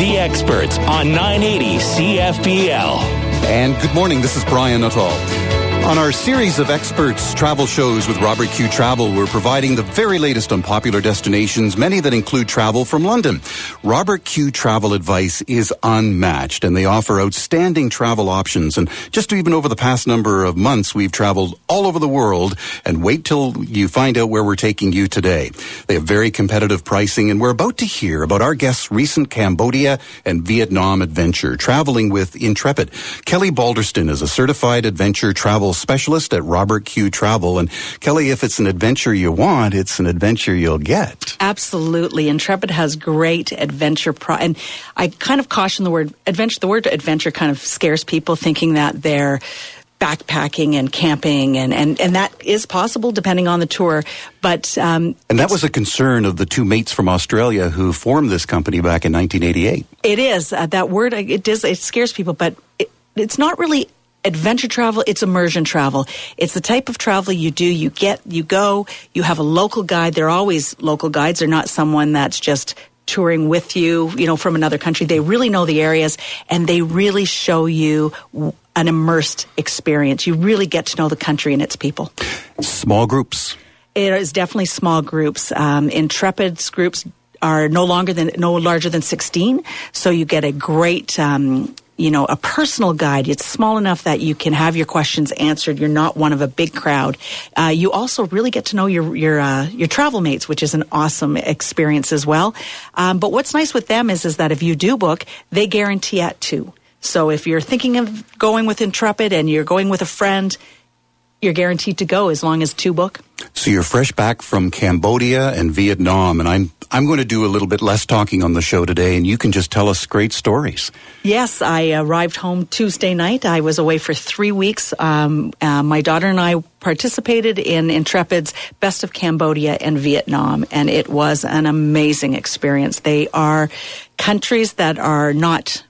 The experts on 980 CFPL. And good morning. This is Brian Nuttall. On our series of experts travel shows with Robert Q Travel, we're providing the very latest on popular destinations, many that include travel from London. Robert Q Travel advice is unmatched and they offer outstanding travel options. And just even over the past number of months, we've traveled all over the world and wait till you find out where we're taking you today. They have very competitive pricing and we're about to hear about our guest's recent Cambodia and Vietnam adventure, traveling with Intrepid. Kelly Balderston is a certified adventure travel specialist at Robert Q Travel. And Kelly, if it's an adventure you want, it's an adventure you'll get. Absolutely. Intrepid has great adventure. Pro- and I kind of caution the word adventure. The word adventure kind of scares people thinking that they're backpacking and camping and, and, and that is possible depending on the tour but um, and that was a concern of the two mates from australia who formed this company back in 1988 it is uh, that word it does it scares people but it, it's not really adventure travel it's immersion travel. It's the type of travel you do. You get you go you have a local guide. They're always local guides. They're not someone that's just touring with you you know from another country. They really know the areas and they really show you an immersed experience. You really get to know the country and its people. Small groups. It is definitely small groups. Um, intrepid's groups are no longer than no larger than 16 so you get a great um, you know, a personal guide. It's small enough that you can have your questions answered. You're not one of a big crowd. Uh, you also really get to know your your uh, your travel mates, which is an awesome experience as well. Um, but what's nice with them is is that if you do book, they guarantee at two. So if you're thinking of going with Intrepid and you're going with a friend, you're guaranteed to go as long as two book. So you're fresh back from Cambodia and Vietnam, and I'm I'm going to do a little bit less talking on the show today, and you can just tell us great stories. Yes, I arrived home Tuesday night. I was away for three weeks. Um, uh, my daughter and I participated in Intrepid's Best of Cambodia and Vietnam, and it was an amazing experience. They are countries that are not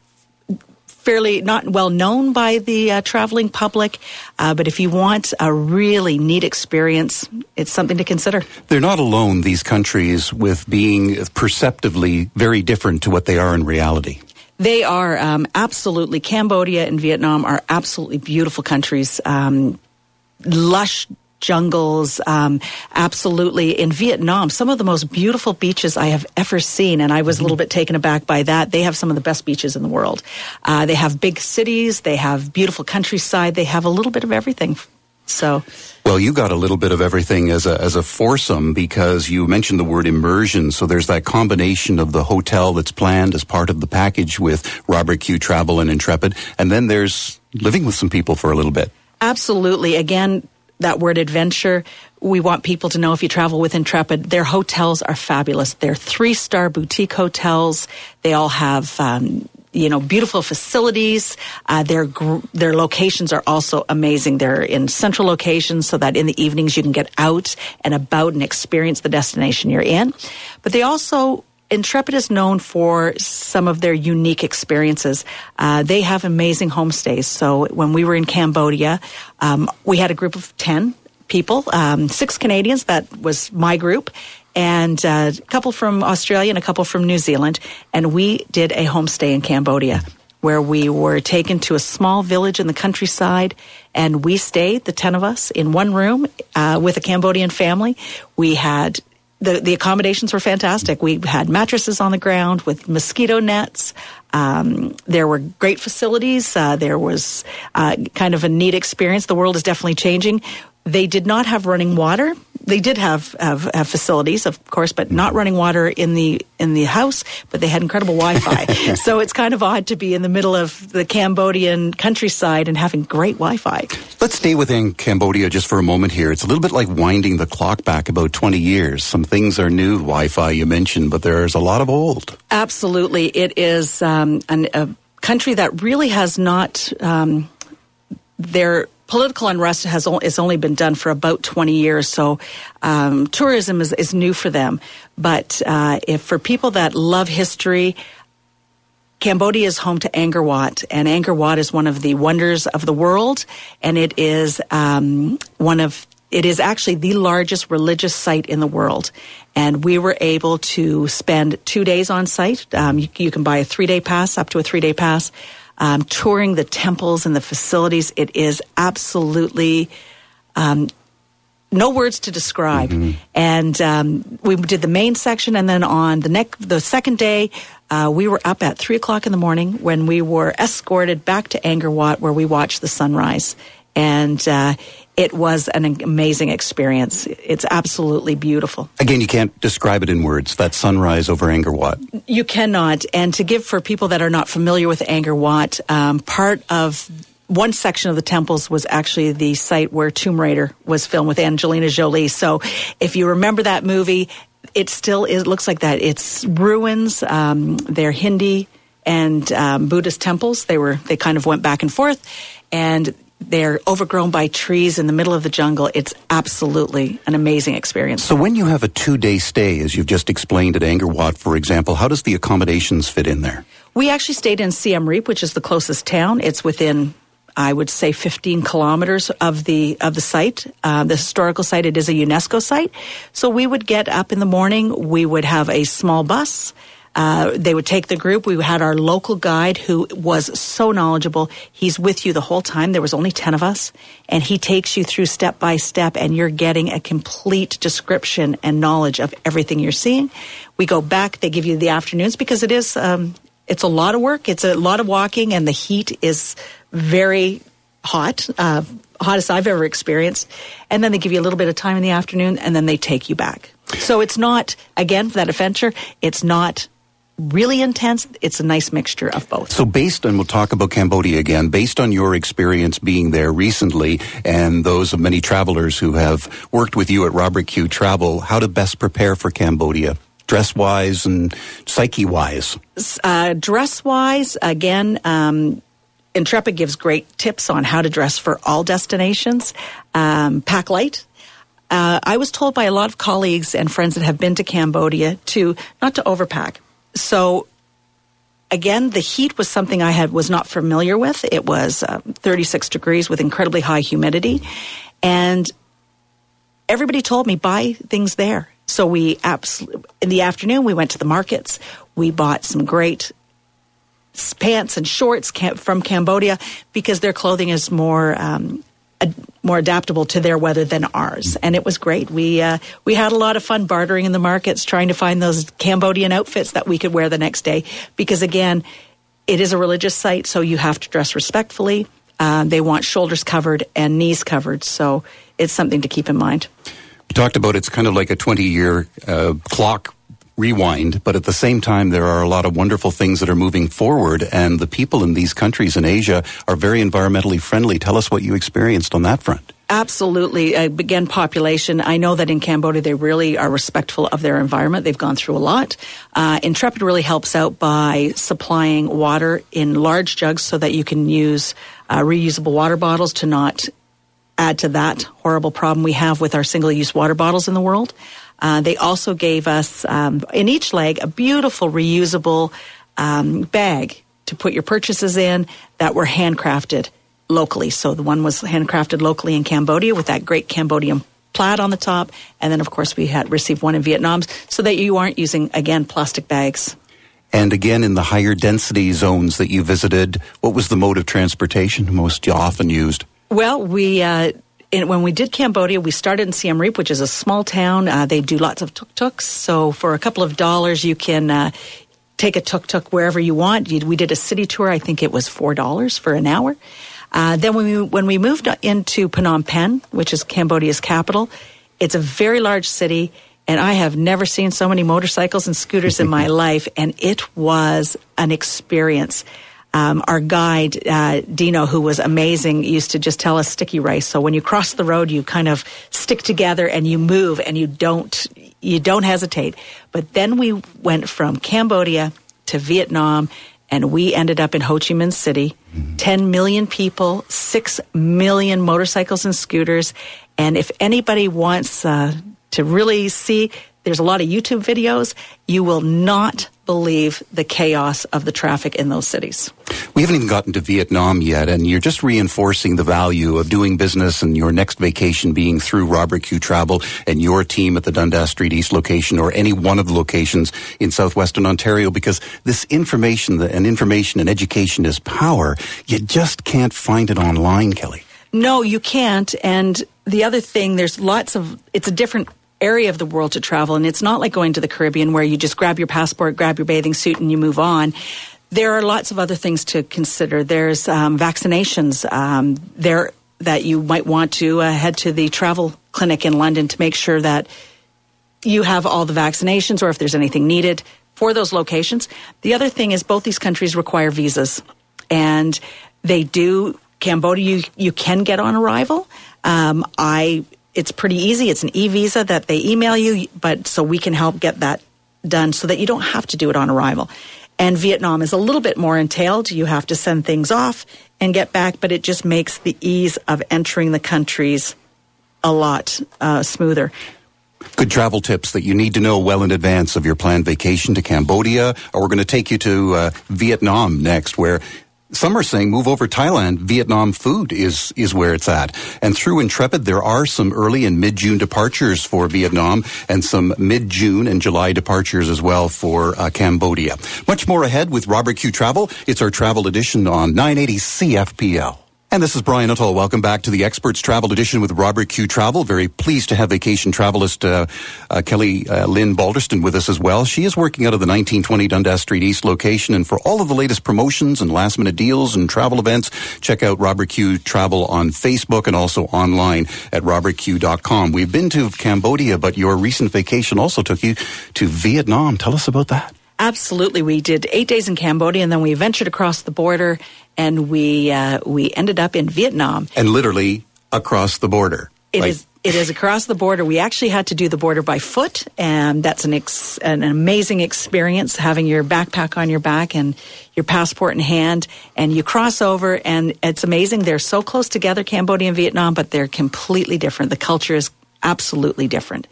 fairly not well known by the uh, traveling public, uh, but if you want a really neat experience, it's something to consider. They're not alone, these countries, with being perceptively very different to what they are in reality. They are um, absolutely, Cambodia and Vietnam are absolutely beautiful countries. Um, lush jungles. Um, absolutely. In Vietnam, some of the most beautiful beaches I have ever seen. And I was a little bit taken aback by that. They have some of the best beaches in the world. Uh, they have big cities. They have beautiful countryside. They have a little bit of everything. So. Well, you got a little bit of everything as a as a foursome because you mentioned the word immersion. So there's that combination of the hotel that's planned as part of the package with Robert Q Travel and Intrepid, and then there's living with some people for a little bit. Absolutely. Again, that word adventure. We want people to know if you travel with Intrepid, their hotels are fabulous. They're three star boutique hotels. They all have, um, you know, beautiful facilities. Uh, their their locations are also amazing. They're in central locations so that in the evenings you can get out and about and experience the destination you're in. But they also Intrepid is known for some of their unique experiences. Uh, they have amazing homestays. So when we were in Cambodia, um, we had a group of 10 people, um, six Canadians, that was my group, and uh, a couple from Australia and a couple from New Zealand. And we did a homestay in Cambodia where we were taken to a small village in the countryside and we stayed, the 10 of us, in one room uh, with a Cambodian family. We had the, the accommodations were fantastic. We had mattresses on the ground with mosquito nets. Um, there were great facilities. Uh, there was uh, kind of a neat experience. The world is definitely changing. They did not have running water. They did have, have, have facilities, of course, but not running water in the in the house. But they had incredible Wi-Fi. so it's kind of odd to be in the middle of the Cambodian countryside and having great Wi-Fi. Let's stay within Cambodia just for a moment here. It's a little bit like winding the clock back about 20 years. Some things are new, Wi-Fi you mentioned, but there's a lot of old. Absolutely, it is um, an, a country that really has not. Um, their political unrest has has only been done for about 20 years, so um, tourism is, is new for them. But uh, if for people that love history, Cambodia is home to Angkor Wat, and Angkor Wat is one of the wonders of the world, and it is um, one of it is actually the largest religious site in the world. And we were able to spend two days on site. Um, you, you, can buy a three day pass, up to a three day pass, um, touring the temples and the facilities. It is absolutely um, no words to describe. Mm-hmm. And um, we did the main section, and then on the next, the second day, uh, we were up at three o'clock in the morning when we were escorted back to Angkor Wat, where we watched the sunrise. And uh, it was an amazing experience. It's absolutely beautiful. Again, you can't describe it in words. That sunrise over Angkor Wat. You cannot. And to give for people that are not familiar with Angkor Wat, um, part of one section of the temples was actually the site where Tomb Raider was filmed with Angelina Jolie. So if you remember that movie, it still is, looks like that. It's ruins. Um, they're Hindi and um, Buddhist temples. They were they kind of went back and forth, and they're overgrown by trees in the middle of the jungle. It's absolutely an amazing experience. So, when you have a two day stay, as you've just explained at Angkor Wat, for example, how does the accommodations fit in there? We actually stayed in Siem Reap, which is the closest town. It's within I would say 15 kilometers of the of the site, uh, the historical site. It is a UNESCO site, so we would get up in the morning. We would have a small bus. Uh, they would take the group. We had our local guide who was so knowledgeable. He's with you the whole time. There was only 10 of us, and he takes you through step by step, and you're getting a complete description and knowledge of everything you're seeing. We go back. They give you the afternoons because it is um, it's a lot of work. It's a lot of walking, and the heat is very hot, uh, hottest I've ever experienced. And then they give you a little bit of time in the afternoon, and then they take you back. So it's not again for that adventure. It's not really intense. It's a nice mixture of both. So, based on, we'll talk about Cambodia again, based on your experience being there recently and those of many travelers who have worked with you at Robert Q Travel, how to best prepare for Cambodia? Dress wise and psyche wise? Uh, dress wise, again, um, Intrepid gives great tips on how to dress for all destinations. Um, pack light, uh, I was told by a lot of colleagues and friends that have been to Cambodia to not to overpack. So again, the heat was something I had was not familiar with. It was uh, 36 degrees with incredibly high humidity, and everybody told me buy things there. So we in the afternoon we went to the markets. We bought some great pants and shorts from Cambodia because their clothing is more um, more adaptable to their weather than ours, and it was great. We uh, we had a lot of fun bartering in the markets, trying to find those Cambodian outfits that we could wear the next day. Because again, it is a religious site, so you have to dress respectfully. Uh, they want shoulders covered and knees covered, so it's something to keep in mind. You talked about it's kind of like a 20 year uh, clock rewind, but at the same time, there are a lot of wonderful things that are moving forward, and the people in these countries in Asia are very environmentally friendly. Tell us what you experienced on that front. Absolutely. Uh, again, population. I know that in Cambodia, they really are respectful of their environment. They've gone through a lot. Uh, Intrepid really helps out by supplying water in large jugs so that you can use uh, reusable water bottles to not add to that horrible problem we have with our single use water bottles in the world. Uh, they also gave us um, in each leg a beautiful reusable um, bag to put your purchases in that were handcrafted locally. So the one was handcrafted locally in Cambodia with that great Cambodian plaid on the top, and then of course we had received one in Vietnam, so that you aren't using again plastic bags. And again, in the higher density zones that you visited, what was the mode of transportation most often used? Well, we uh, in, when we did Cambodia, we started in Siem Reap, which is a small town. Uh, they do lots of tuk tuks. So for a couple of dollars, you can uh, take a tuk tuk wherever you want. We did a city tour. I think it was four dollars for an hour. Uh, then when we when we moved into Phnom Penh, which is Cambodia's capital, it's a very large city, and I have never seen so many motorcycles and scooters in my life, and it was an experience um, our guide uh, Dino, who was amazing, used to just tell us sticky rice. So when you cross the road, you kind of stick together and you move, and you don't you don't hesitate. But then we went from Cambodia to Vietnam, and we ended up in Ho Chi Minh City. Mm-hmm. 10 million people, 6 million motorcycles and scooters. And if anybody wants uh, to really see, there's a lot of YouTube videos. You will not believe the chaos of the traffic in those cities. We haven't even gotten to Vietnam yet, and you're just reinforcing the value of doing business and your next vacation being through Robert Q Travel and your team at the Dundas Street East location or any one of the locations in southwestern Ontario because this information and information and education is power. You just can't find it online, Kelly. No, you can't. And the other thing, there's lots of, it's a different area of the world to travel. And it's not like going to the Caribbean where you just grab your passport, grab your bathing suit, and you move on. There are lots of other things to consider. There's um, vaccinations um, there that you might want to uh, head to the travel clinic in London to make sure that you have all the vaccinations or if there's anything needed for those locations. The other thing is both these countries require visas, and they do. Cambodia, you, you can get on arrival. Um, I it's pretty easy. It's an e visa that they email you, but so we can help get that done so that you don't have to do it on arrival. And Vietnam is a little bit more entailed. You have to send things off and get back, but it just makes the ease of entering the countries a lot uh, smoother. Good travel tips that you need to know well in advance of your planned vacation to Cambodia, or we're going to take you to uh, Vietnam next, where some are saying move over Thailand. Vietnam food is, is where it's at. And through Intrepid, there are some early and mid-June departures for Vietnam and some mid-June and July departures as well for uh, Cambodia. Much more ahead with Robert Q Travel. It's our travel edition on 980 CFPL. And this is Brian Nuttall. Welcome back to the Experts Travel Edition with Robert Q Travel. Very pleased to have vacation travelist uh, uh, Kelly uh, Lynn Balderston with us as well. She is working out of the 1920 Dundas Street East location. And for all of the latest promotions and last minute deals and travel events, check out Robert Q Travel on Facebook and also online at robertq.com. We've been to Cambodia, but your recent vacation also took you to Vietnam. Tell us about that. Absolutely, we did eight days in Cambodia, and then we ventured across the border, and we uh, we ended up in Vietnam. And literally across the border. It like- is, It is across the border. We actually had to do the border by foot, and that's an ex- an amazing experience having your backpack on your back and your passport in hand, and you cross over, and it's amazing. They're so close together, Cambodia and Vietnam, but they're completely different. The culture is absolutely different.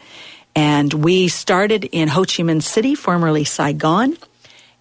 And we started in Ho Chi Minh City, formerly Saigon.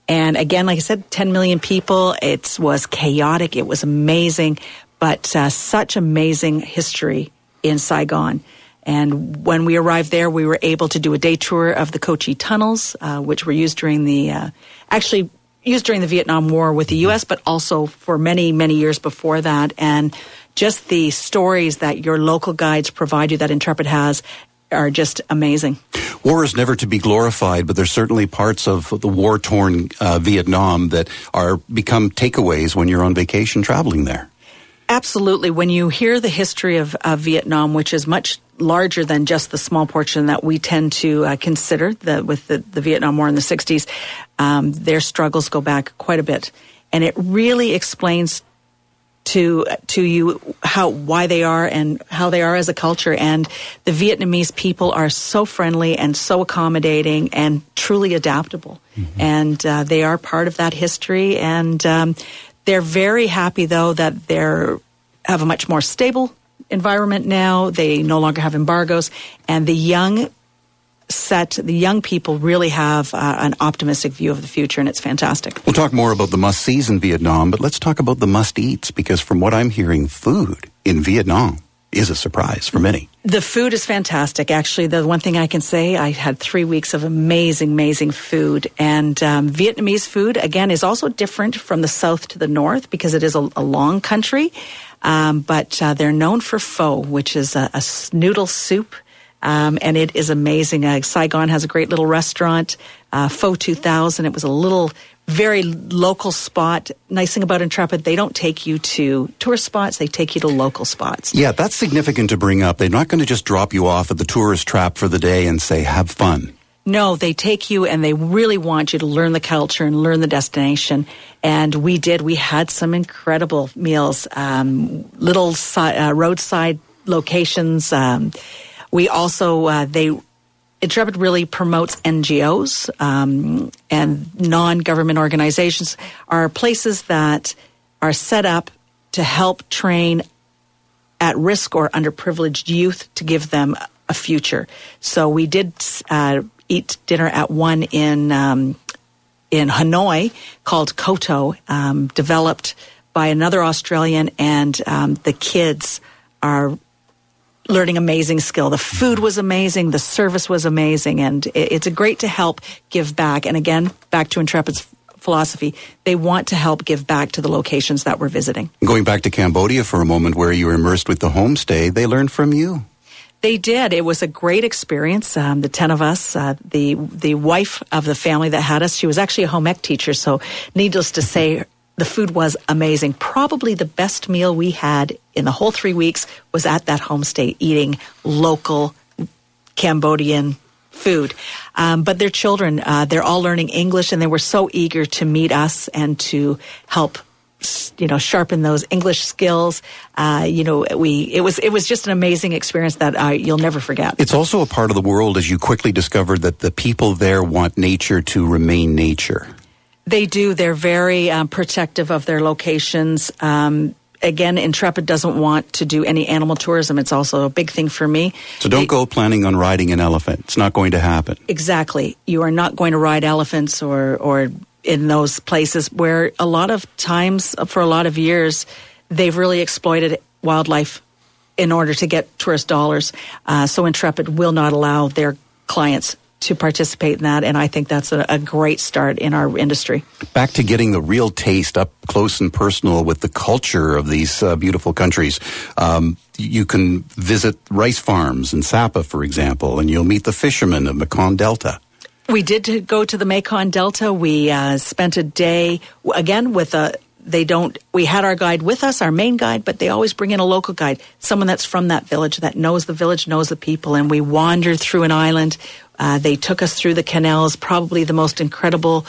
And again, like I said, 10 million people. It was chaotic. It was amazing, but uh, such amazing history in Saigon. And when we arrived there, we were able to do a day tour of the Cu Chi tunnels, uh, which were used during the, uh, actually used during the Vietnam War with the U.S., but also for many, many years before that. And just the stories that your local guides provide you that Intrepid has are just amazing. War is never to be glorified, but there's certainly parts of the war-torn uh, Vietnam that are become takeaways when you're on vacation traveling there. Absolutely. When you hear the history of, of Vietnam, which is much larger than just the small portion that we tend to uh, consider the, with the, the, Vietnam War in the 60s, um, their struggles go back quite a bit. And it really explains to to you how why they are and how they are as a culture. And the Vietnamese people are so friendly and so accommodating and truly adaptable. Mm-hmm. and uh, they are part of that history. And um, they're very happy though that they're have a much more stable environment now. They no longer have embargoes. And the young set the young people really have uh, an optimistic view of the future, and it's fantastic. We'll talk more about the must sees in Vietnam, but let's talk about the must eats because from what I'm hearing, food in Vietnam is a surprise for many. The food is fantastic. Actually, the one thing I can say, I had three weeks of amazing, amazing food. And um, Vietnamese food, again, is also different from the south to the north because it is a, a long country. Um, but uh, they're known for pho, which is a, a noodle soup um, and it is amazing. Uh, Saigon has a great little restaurant, uh, Pho 2000. It was a little, very local spot. Nice thing about Intrepid, they don't take you to tourist spots, they take you to local spots. Yeah, that's significant to bring up. They're not going to just drop you off at the tourist trap for the day and say, have fun. No, they take you and they really want you to learn the culture and learn the destination. And we did. We had some incredible meals, um, little si- uh, roadside locations. Um, we also uh, they Intrepid really promotes NGOs um, and non-government organizations are places that are set up to help train at risk or underprivileged youth to give them a future. So we did uh, eat dinner at one in um, in Hanoi called Koto, um, developed by another Australian, and um, the kids are learning amazing skill. The food was amazing, the service was amazing, and it, it's a great to help give back. And again, back to Intrepid's philosophy, they want to help give back to the locations that we're visiting. Going back to Cambodia for a moment, where you were immersed with the homestay, they learned from you. They did. It was a great experience. Um, the ten of us, uh, the the wife of the family that had us, she was actually a home ec teacher. So, needless to say, the food was amazing. Probably the best meal we had in the whole three weeks was at that homestay, eating local Cambodian food. Um, but their children, uh, they're all learning English, and they were so eager to meet us and to help you know sharpen those English skills. Uh, you know, we it was it was just an amazing experience that uh, you'll never forget. It's also a part of the world as you quickly discovered that the people there want nature to remain nature. They do. They're very um, protective of their locations. Um, again, Intrepid doesn't want to do any animal tourism. It's also a big thing for me. So don't they, go planning on riding an elephant. It's not going to happen. Exactly. You are not going to ride elephants or or in those places where a lot of times for a lot of years they've really exploited wildlife in order to get tourist dollars. Uh, so Intrepid will not allow their clients to participate in that, and I think that's a, a, great start in our industry. Back to getting the real taste up close and personal with the culture of these uh, beautiful countries. Um, you can visit rice farms in Sapa, for example, and you'll meet the fishermen of Mekong Delta. We did go to the Mekong Delta. We uh, spent a day again with a. They don't. We had our guide with us, our main guide, but they always bring in a local guide, someone that's from that village, that knows the village, knows the people, and we wandered through an island. Uh, they took us through the canals, probably the most incredible.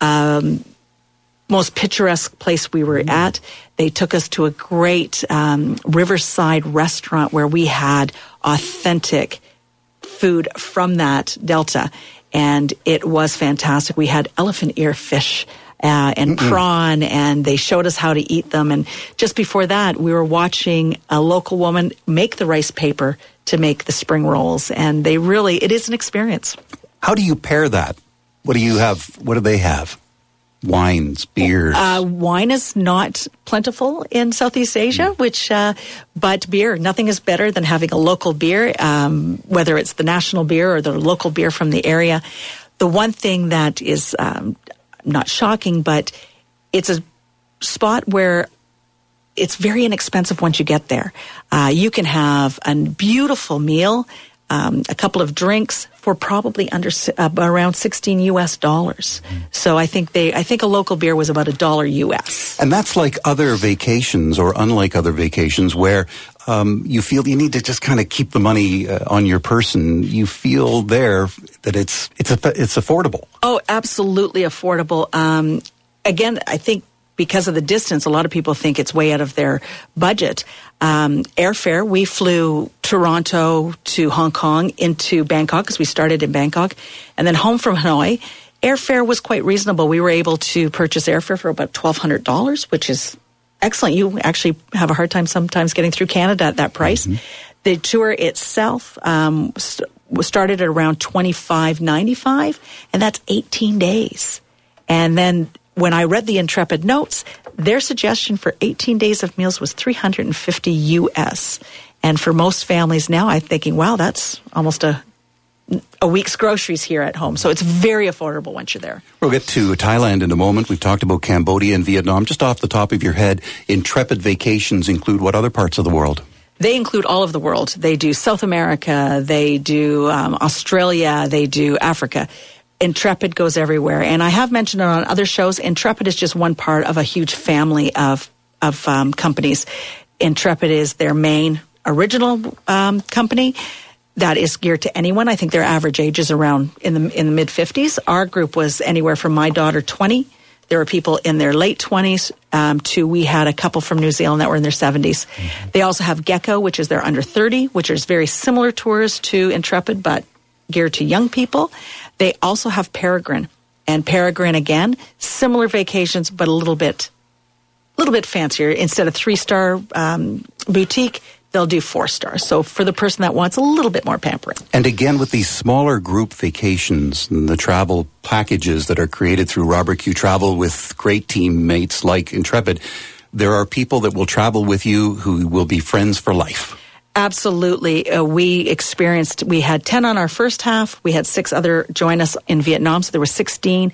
Um, most picturesque place we were at. They took us to a great um, riverside restaurant where we had authentic food from that delta and it was fantastic. We had elephant ear fish. Uh, and Mm-mm. prawn, and they showed us how to eat them. And just before that, we were watching a local woman make the rice paper to make the spring rolls, and they really, it is an experience. How do you pair that? What do you have? What do they have? wines, beers? Uh, wine is not plentiful in Southeast Asia, mm. which, uh, but beer, nothing is better than having a local beer, um, whether it's the national beer or the local beer from the area. The one thing that is um, not shocking, but it's a spot where it's very inexpensive once you get there. Uh, you can have a beautiful meal, um, a couple of drinks, for probably under uh, around 16 US dollars. So I think they I think a local beer was about a dollar US. And that's like other vacations or unlike other vacations where um, you feel you need to just kind of keep the money uh, on your person. You feel there that it's it's it's affordable. Oh, absolutely affordable. Um, again, I think because of the distance, a lot of people think it's way out of their budget. Um, airfare, we flew Toronto to Hong Kong into Bangkok because we started in Bangkok, and then home from Hanoi. Airfare was quite reasonable. We were able to purchase airfare for about twelve hundred dollars, which is excellent. You actually have a hard time sometimes getting through Canada at that price. Mm-hmm. The tour itself um, st- started at around twenty five ninety five, and that's eighteen days. And then when I read the Intrepid notes, their suggestion for 18 days of meals was 350 US. And for most families now, I'm thinking, wow, that's almost a a week's groceries here at home. So it's very affordable once you're there. We'll get to Thailand in a moment. We've talked about Cambodia and Vietnam. Just off the top of your head, Intrepid vacations include what other parts of the world? They include all of the world. They do South America, they do um, Australia, they do Africa. Intrepid goes everywhere. And I have mentioned it on other shows. Intrepid is just one part of a huge family of, of um, companies. Intrepid is their main original um, company that is geared to anyone. I think their average age is around in the in the mid 50s. Our group was anywhere from my daughter 20. There were people in their late 20s um, to we had a couple from New Zealand that were in their 70s. Mm-hmm. They also have Gecko, which is their under 30, which is very similar tours to Intrepid, but geared to young people. They also have Peregrine. And Peregrine, again, similar vacations, but a little bit, little bit fancier. Instead of three star um, boutique, they'll do four stars. So for the person that wants a little bit more pampering. And again, with these smaller group vacations and the travel packages that are created through Robert Q Travel with great teammates like Intrepid, there are people that will travel with you who will be friends for life. Absolutely. Uh, we experienced, we had 10 on our first half. We had six other join us in Vietnam, so there were 16.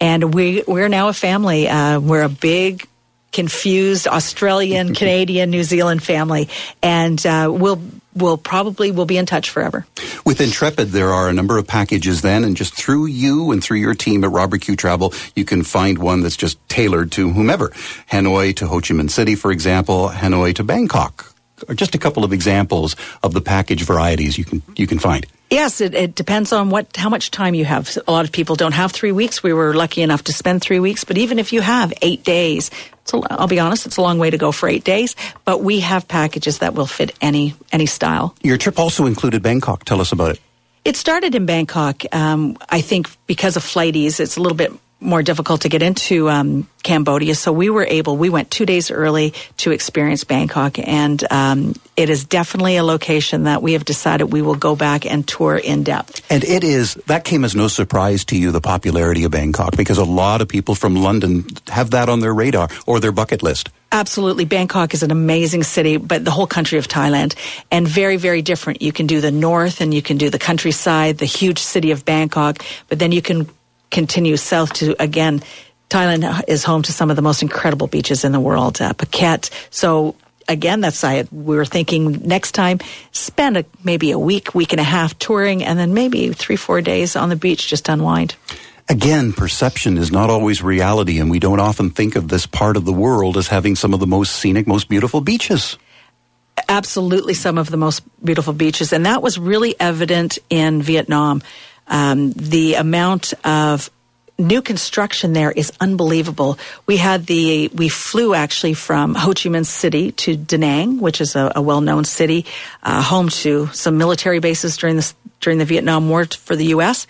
And we, we're now a family. Uh, we're a big, confused Australian, Canadian, New Zealand family. And uh, we'll we'll probably will be in touch forever. With Intrepid, there are a number of packages then, and just through you and through your team at Robert Q Travel, you can find one that's just tailored to whomever. Hanoi to Ho Chi Minh City, for example, Hanoi to Bangkok. Are just a couple of examples of the package varieties you can you can find. Yes, it, it, depends on what how much time you have. A lot of people don't have three weeks. We were lucky enough to spend three weeks, but even if you have eight days, i I'll be honest, it's a long way to go for eight days. But we have packages that will fit any any style. Your trip also included Bangkok. Tell us about it. It started in Bangkok. Um, I think because of flight ease, it's a little bit more difficult to get into um, Cambodia. So we were able, we went two days early to experience Bangkok. And um, it is definitely a location that we have decided we will go back and tour in depth. And it is, that came as no surprise to you, the popularity of Bangkok, because a lot of people from London have that on their radar or their bucket list. Absolutely. Bangkok is an amazing city, but the whole country of Thailand, and very, very different. You can do the north and you can do the countryside, the huge city of Bangkok, but then you can continue south to again. Thailand is home to some of the most incredible beaches in the world, uh, Phuket. So again, that's I. We were thinking next time spend a, maybe a week, week and a half touring, and then maybe three, four days on the beach just unwind. Again, perception is not always reality, and we don't often think of this part of the world as having some of the most scenic, most beautiful beaches. Absolutely, some of the most beautiful beaches, and that was really evident in Vietnam. Um, the amount of new construction there is unbelievable. We had the we flew actually from Ho Chi Minh City to Da Nang, which is a, a well-known city, uh, home to some military bases during the during the Vietnam War for the U.S.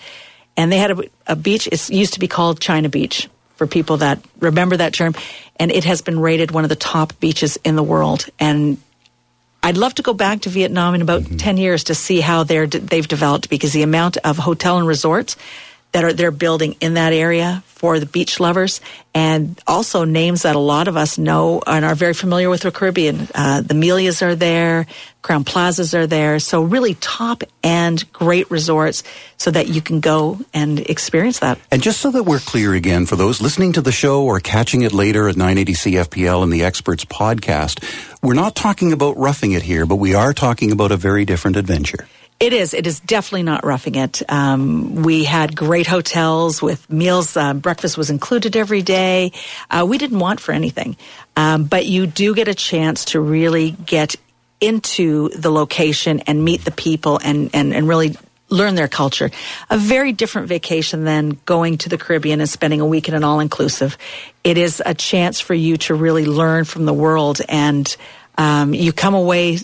And they had a, a beach. It used to be called China Beach for people that remember that term, and it has been rated one of the top beaches in the world. And I'd love to go back to Vietnam in about mm-hmm. 10 years to see how they're, they've developed because the amount of hotel and resorts that are they're building in that area for the beach lovers, and also names that a lot of us know and are very familiar with the Caribbean. Uh, the Melias are there, Crowne Plazas are there, so really top end, great resorts, so that you can go and experience that. And just so that we're clear again, for those listening to the show or catching it later at 980 CFPL and the Experts podcast, we're not talking about roughing it here, but we are talking about a very different adventure. It is. It is definitely not roughing it. Um, we had great hotels with meals. Uh, breakfast was included every day. Uh, we didn't want for anything. Um, but you do get a chance to really get into the location and meet the people and, and, and really learn their culture. A very different vacation than going to the Caribbean and spending a week in an all inclusive. It is a chance for you to really learn from the world and um, you come away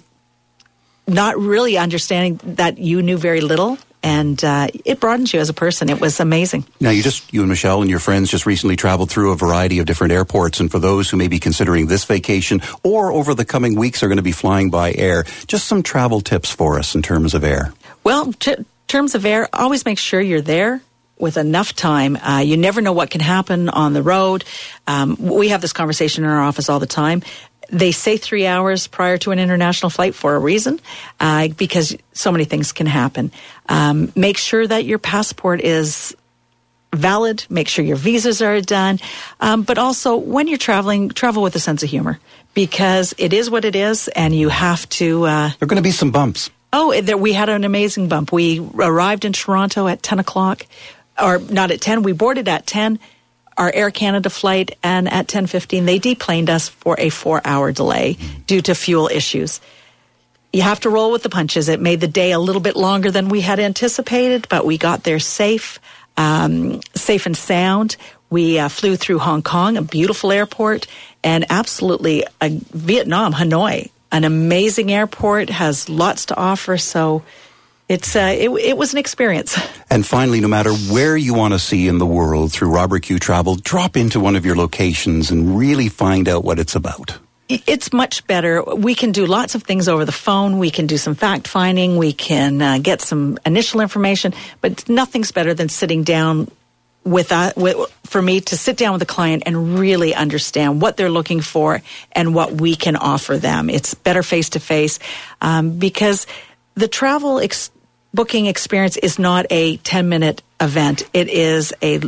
not really understanding that you knew very little and uh, it broadens you as a person. It was amazing. Now, you just you and Michelle and your friends just recently traveled through a variety of different airports, and for those who may be considering this vacation or over the coming weeks are going to be flying by air, just some travel tips for us in terms of air. Well, t- terms of air, always make sure you're there with enough time. Uh, you never know what can happen on the road. Um, we have this conversation in our office all the time they say three hours prior to an international flight for a reason, uh, because so many things can happen. Um, make sure that your passport is valid. Make sure your visas are done. Um, but also, when you're traveling, travel with a sense of humor because it is what it is, and you have to. Uh, there are going to be some bumps. Oh, there, we had an amazing bump. We arrived in Toronto at 10 o'clock, or not at 10. We boarded at 10 our Air Canada flight, and at 10:15 they deplaned us for a four-hour delay due to fuel issues. You have to roll with the punches. It made the day a little bit longer than we had anticipated, but we got there safe, um, safe and sound. We uh, flew through Hong Kong, a beautiful airport, and absolutely Vietnam, Hanoi, an amazing airport, has lots to offer. So it's uh, it, it was an experience. And finally, no matter where you want to see in the world through Robert Q Travel, drop into one of your locations and really find out what it's about. It's much better. We can do lots of things over the phone. We can do some fact finding. We can uh, get some initial information, but nothing's better than sitting down with, uh, with, for me to sit down with a client and really understand what they're looking for and what we can offer them. It's better face to face because the travel ex- booking experience is not a 10 minute event. It is a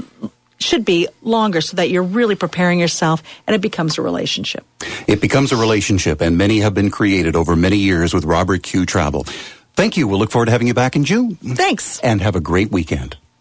should be longer so that you're really preparing yourself and it becomes a relationship. It becomes a relationship, and many have been created over many years with Robert Q Travel. Thank you. We'll look forward to having you back in June. Thanks. And have a great weekend.